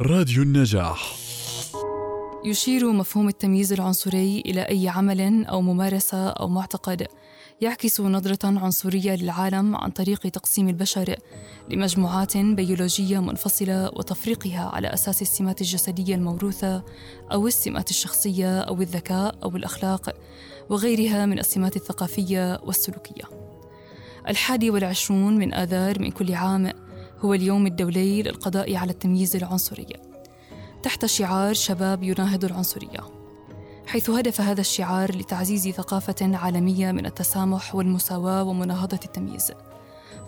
راديو النجاح يشير مفهوم التمييز العنصري إلى أي عمل أو ممارسة أو معتقد يعكس نظرة عنصرية للعالم عن طريق تقسيم البشر لمجموعات بيولوجية منفصلة وتفريقها على أساس السمات الجسدية الموروثة أو السمات الشخصية أو الذكاء أو الأخلاق وغيرها من السمات الثقافية والسلوكية. الحادي والعشرون من آذار من كل عام هو اليوم الدولي للقضاء على التمييز العنصري. تحت شعار شباب يناهض العنصرية حيث هدف هذا الشعار لتعزيز ثقافة عالمية من التسامح والمساواة ومناهضة التمييز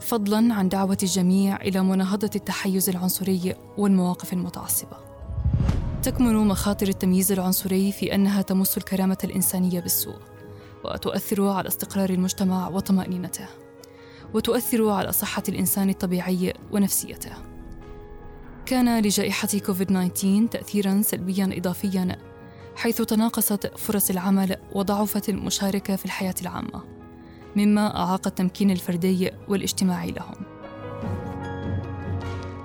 فضلا عن دعوة الجميع إلى مناهضة التحيز العنصري والمواقف المتعصبة. تكمن مخاطر التمييز العنصري في أنها تمس الكرامة الإنسانية بالسوء وتؤثر على استقرار المجتمع وطمأنينته. وتؤثر على صحة الإنسان الطبيعي ونفسيته. كان لجائحة كوفيد 19 تأثيرا سلبيا إضافيا حيث تناقصت فرص العمل وضعفت المشاركة في الحياة العامة، مما أعاق التمكين الفردي والاجتماعي لهم.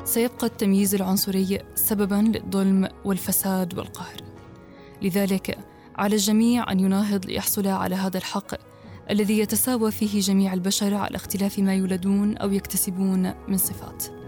سيبقى التمييز العنصري سببا للظلم والفساد والقهر. لذلك على الجميع أن يناهض ليحصل على هذا الحق الذي يتساوى فيه جميع البشر على اختلاف ما يولدون أو يكتسبون من صفات.